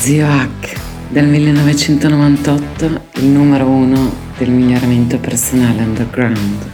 Zio Hack del 1998, il numero uno del miglioramento personale underground.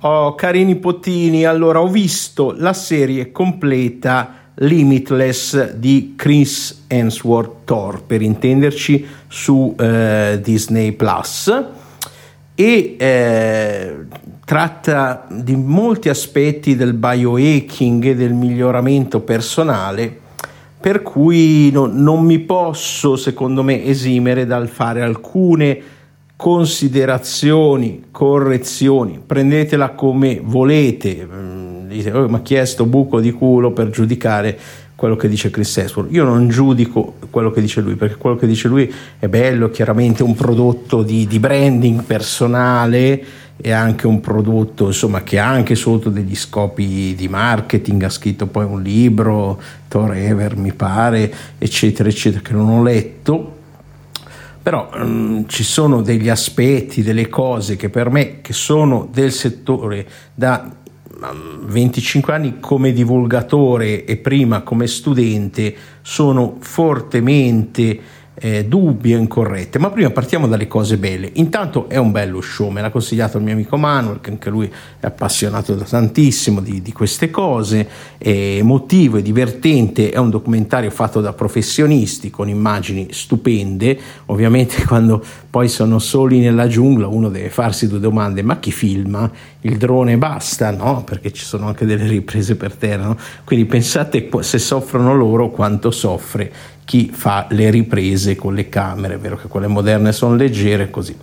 Oh, cari nipotini, allora ho visto la serie completa Limitless di Chris Hemsworth Thor, per intenderci, su eh, Disney Plus e eh, tratta di molti aspetti del biohacking e del miglioramento personale per cui no, non mi posso secondo me esimere dal fare alcune considerazioni, correzioni, prendetela come volete, mm, dite oh, mi ha chiesto buco di culo per giudicare quello che dice Chris Hemsworth. Io non giudico quello che dice lui, perché quello che dice lui è bello, chiaramente un prodotto di, di branding personale, è anche un prodotto insomma, che ha anche sotto degli scopi di marketing, ha scritto poi un libro, Torever mi pare, eccetera, eccetera, che non ho letto, però um, ci sono degli aspetti, delle cose che per me, che sono del settore da 25 mm, anni come divulgatore e prima come studente, sono fortemente eh, dubbie o incorrette. Ma prima partiamo dalle cose belle. Intanto è un bello show, me l'ha consigliato il mio amico Manuel, che anche lui è appassionato da tantissimo di, di queste cose, è emotivo e divertente, è un documentario fatto da professionisti con immagini stupende. Ovviamente quando poi sono soli nella giungla uno deve farsi due domande, ma chi filma? Il drone basta, no? Perché ci sono anche delle riprese per terra, no? Quindi pensate se soffrono loro quanto soffre chi fa le riprese con le camere, è vero che quelle moderne sono leggere così.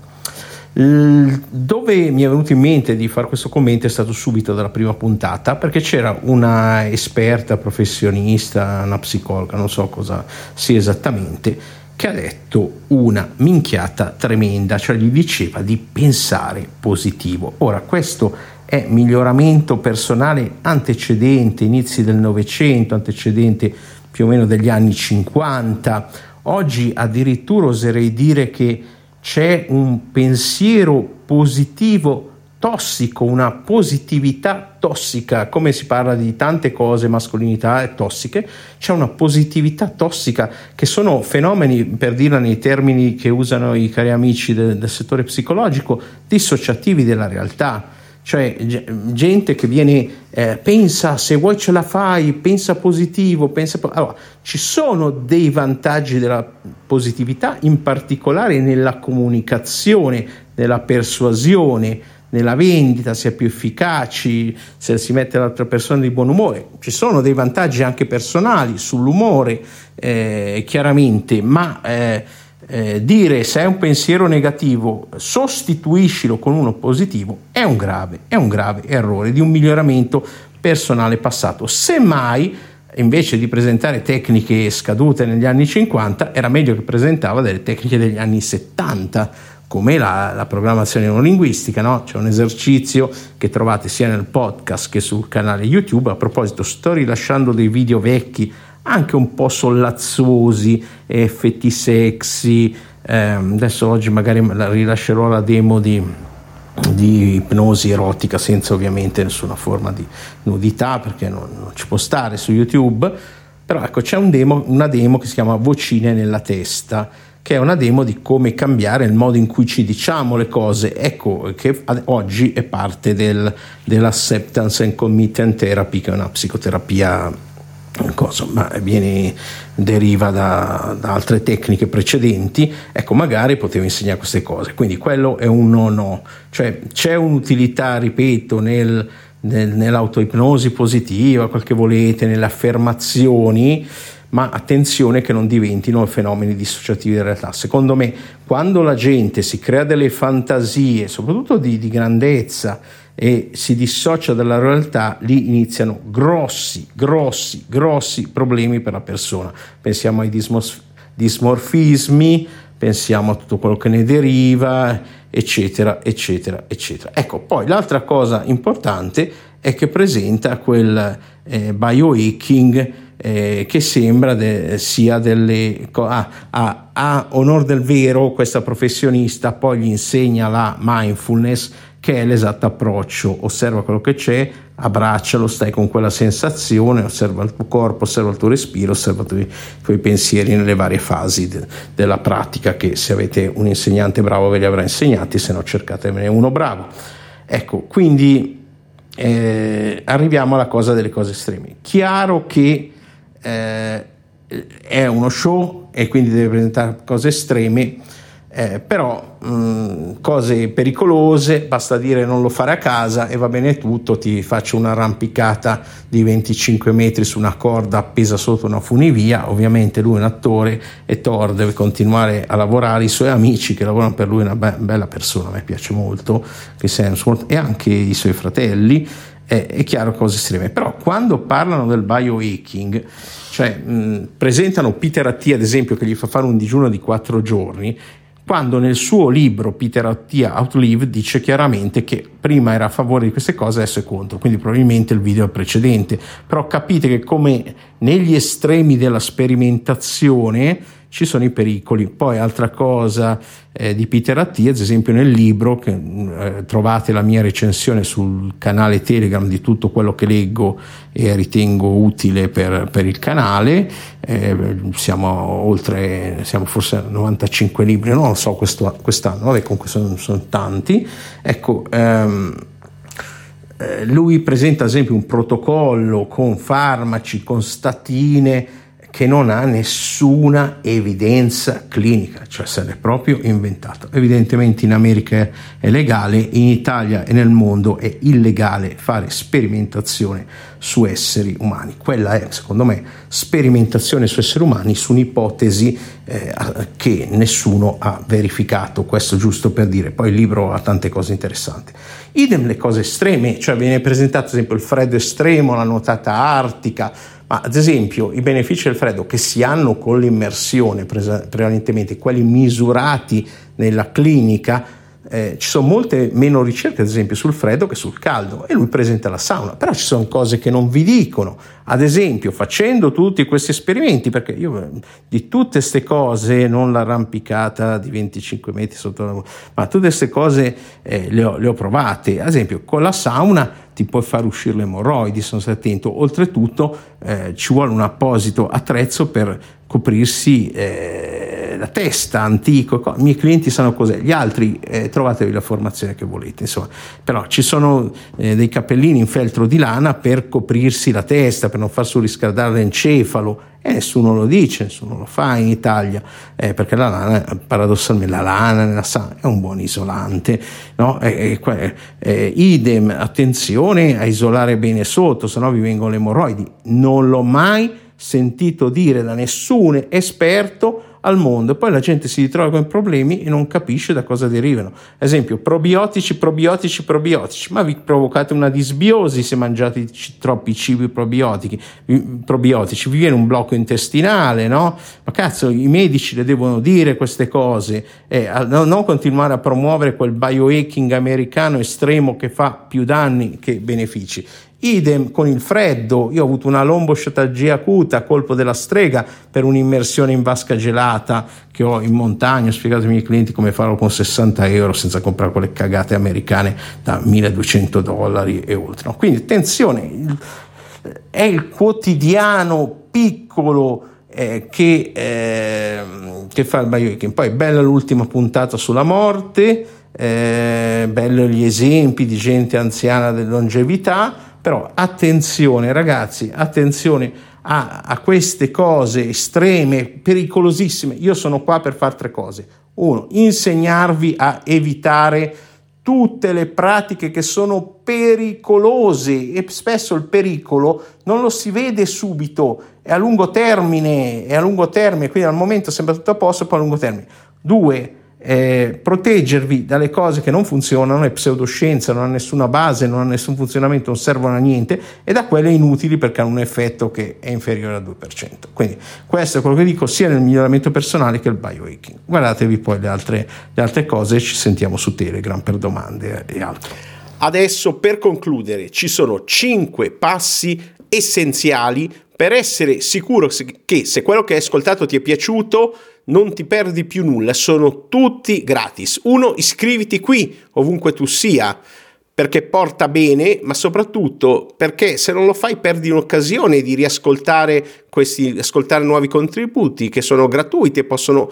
Dove mi è venuto in mente di fare questo commento è stato subito dalla prima puntata perché c'era una esperta professionista, una psicologa, non so cosa sia esattamente, che ha detto una minchiata tremenda, cioè gli diceva di pensare positivo. Ora, questo è miglioramento personale antecedente, inizi del Novecento, antecedente più o meno degli anni 50. Oggi addirittura oserei dire che c'è un pensiero positivo tossico, una positività tossica, come si parla di tante cose, mascolinità tossiche, c'è una positività tossica che sono fenomeni, per dirla nei termini che usano i cari amici del, del settore psicologico, dissociativi della realtà cioè gente che viene, eh, pensa se vuoi ce la fai, pensa positivo, pensa... Allora, ci sono dei vantaggi della positività, in particolare nella comunicazione, nella persuasione, nella vendita, si è più efficaci, se si mette l'altra persona di buon umore. Ci sono dei vantaggi anche personali sull'umore, eh, chiaramente, ma... Eh, eh, dire se è un pensiero negativo sostituiscilo con uno positivo è un grave, è un grave errore di un miglioramento personale passato. Semmai, invece di presentare tecniche scadute negli anni 50, era meglio che presentava delle tecniche degli anni 70 come la, la programmazione neurolinguistica, no? c'è un esercizio che trovate sia nel podcast che sul canale YouTube. A proposito, sto rilasciando dei video vecchi anche un po' sollazzosi, effetti sexy. Eh, adesso oggi magari rilascerò la demo di, di, ipnosi erotica senza ovviamente nessuna forma di nudità perché non, non ci può stare su YouTube. Però ecco, c'è un demo, una demo che si chiama Vocine nella testa che è una demo di come cambiare il modo in cui ci diciamo le cose. Ecco che oggi è parte del, dell'acceptance and commitment therapy, che è una psicoterapia cosa, ma viene, deriva da, da, altre tecniche precedenti, ecco magari potevo insegnare queste cose, quindi quello è un no no, cioè c'è un'utilità, ripeto, nel, nel, nell'autoipnosi positiva, quel che volete, nelle affermazioni, ma attenzione che non diventino fenomeni dissociativi della realtà. Secondo me, quando la gente si crea delle fantasie, soprattutto di, di grandezza, e si dissocia dalla realtà, lì iniziano grossi, grossi, grossi problemi per la persona. Pensiamo ai dismorf- dismorfismi, pensiamo a tutto quello che ne deriva, eccetera, eccetera, eccetera. Ecco, poi l'altra cosa importante è che presenta quel eh, biohacking eh, che sembra de, sia delle... Ah, ah, a onor del vero questa professionista poi gli insegna la mindfulness che è l'esatto approccio, osserva quello che c'è, abbraccialo, stai con quella sensazione, osserva il tuo corpo, osserva il tuo respiro, osserva i tuoi, tuoi pensieri nelle varie fasi de, della pratica che se avete un insegnante bravo ve li avrà insegnati, se no cercatevene uno bravo. Ecco, quindi eh, arriviamo alla cosa delle cose estreme. Chiaro che eh, è uno show e quindi deve presentare cose estreme eh, però mh, cose pericolose, basta dire non lo fare a casa e va bene tutto, ti faccio un'arrampicata di 25 metri su una corda appesa sotto una funivia, ovviamente lui è un attore e Thor deve continuare a lavorare, i suoi amici che lavorano per lui una be- bella persona, a me piace molto, e anche i suoi fratelli, eh, è chiaro cose estreme, però quando parlano del biohacking, cioè mh, presentano Peter Attia ad esempio che gli fa fare un digiuno di 4 giorni, quando nel suo libro Peter Attia Outlive dice chiaramente che prima era a favore di queste cose, adesso è contro, quindi probabilmente il video è precedente, però capite che come negli estremi della sperimentazione ci sono i pericoli. Poi altra cosa eh, di Peter Attia, ad esempio nel libro, che eh, trovate la mia recensione sul canale Telegram di tutto quello che leggo e ritengo utile per, per il canale, eh, siamo oltre, siamo forse a 95 libri, non lo so questo, quest'anno, vabbè comunque sono, sono tanti. Ecco, ehm, eh, lui presenta ad esempio un protocollo con farmaci, con statine, che non ha nessuna evidenza clinica, cioè se l'è proprio inventato. Evidentemente in America è legale, in Italia e nel mondo è illegale fare sperimentazione su esseri umani. Quella è, secondo me, sperimentazione su esseri umani su un'ipotesi eh, che nessuno ha verificato, questo giusto per dire. Poi il libro ha tante cose interessanti. Idem le cose estreme, cioè viene presentato ad esempio il freddo estremo, la nuotata artica, ma ad esempio i benefici del freddo che si hanno con l'immersione, prevalentemente quelli misurati nella clinica, eh, ci sono molte meno ricerche, ad esempio, sul freddo che sul caldo, e lui presenta la sauna, però ci sono cose che non vi dicono. Ad esempio, facendo tutti questi esperimenti, perché io di tutte queste cose, non l'arrampicata di 25 metri sotto la ma tutte queste cose eh, le, ho, le ho provate. Ad esempio, con la sauna ti puoi far uscire le emorroidi, sono stato attento. Oltretutto eh, ci vuole un apposito attrezzo per coprirsi eh, la testa, antico. I miei clienti sanno cos'è, gli altri eh, trovatevi la formazione che volete. Insomma. Però ci sono eh, dei cappellini in feltro di lana per coprirsi la testa, per non far surriscaldare l'encefalo e nessuno lo dice, nessuno lo fa in Italia, eh, perché la lana, paradossalmente, la lana nella sana è un buon isolante, no? E, e, e, idem, attenzione a isolare bene sotto, se no vi vengono le emorroidi. Non l'ho mai sentito dire da nessun esperto al mondo. Poi la gente si ritrova con problemi e non capisce da cosa derivano. Esempio, probiotici, probiotici, probiotici. Ma vi provocate una disbiosi se mangiate troppi cibi probiotici. probiotici. Vi viene un blocco intestinale, no? Ma cazzo, i medici le devono dire queste cose. Eh, non continuare a promuovere quel biohacking americano estremo che fa più danni che benefici. Idem con il freddo, io ho avuto una lombosciatalgia acuta a colpo della strega per un'immersione in vasca gelata che ho in montagna, ho spiegato ai miei clienti come farlo con 60 euro senza comprare quelle cagate americane da 1200 dollari e oltre. Quindi attenzione, è il quotidiano piccolo eh, che, eh, che, fa il biohacking. Poi bella l'ultima puntata sulla morte, eh, bello gli esempi di gente anziana di longevità però attenzione ragazzi, attenzione a, a, queste cose estreme, pericolosissime. Io sono qua per fare tre cose. Uno, insegnarvi a evitare tutte le pratiche che sono pericolose e spesso il pericolo non lo si vede subito, è a lungo termine, è a lungo termine, quindi al momento sembra tutto a posto, poi a lungo termine. Due, eh, proteggervi dalle cose che non funzionano, è pseudoscienza, non ha nessuna base, non ha nessun funzionamento, non servono a niente, e da quelle inutili perché hanno un effetto che è inferiore al 2%. Quindi questo è quello che dico sia nel miglioramento personale che nel biohacking. Guardatevi poi le altre, le altre cose, ci sentiamo su Telegram per domande e altro. Adesso per concludere ci sono 5 passi essenziali per essere sicuro che se quello che hai ascoltato ti è piaciuto non ti perdi più nulla, sono tutti gratis. Uno, iscriviti qui ovunque tu sia perché porta bene, ma soprattutto perché se non lo fai perdi un'occasione di riascoltare questi, ascoltare nuovi contributi che sono gratuiti e possono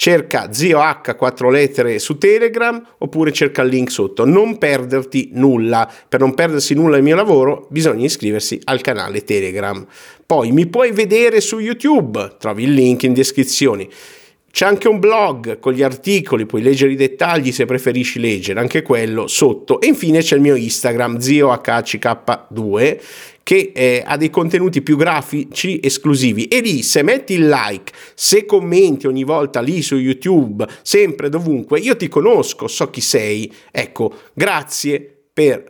cerca zio H 4 lettere su Telegram oppure cerca il link sotto. Non perderti nulla. Per non perdersi nulla del mio lavoro bisogna iscriversi al canale Telegram. Poi mi puoi vedere su YouTube, trovi il link in descrizione. C'è anche un blog con gli articoli, puoi leggere i dettagli se preferisci leggere, anche quello sotto. E infine c'è il mio Instagram, ziohck2, che eh, ha dei contenuti più grafici esclusivi. E lì se metti il like, se commenti ogni volta lì su YouTube, sempre dovunque, io ti conosco, so chi sei, ecco, grazie per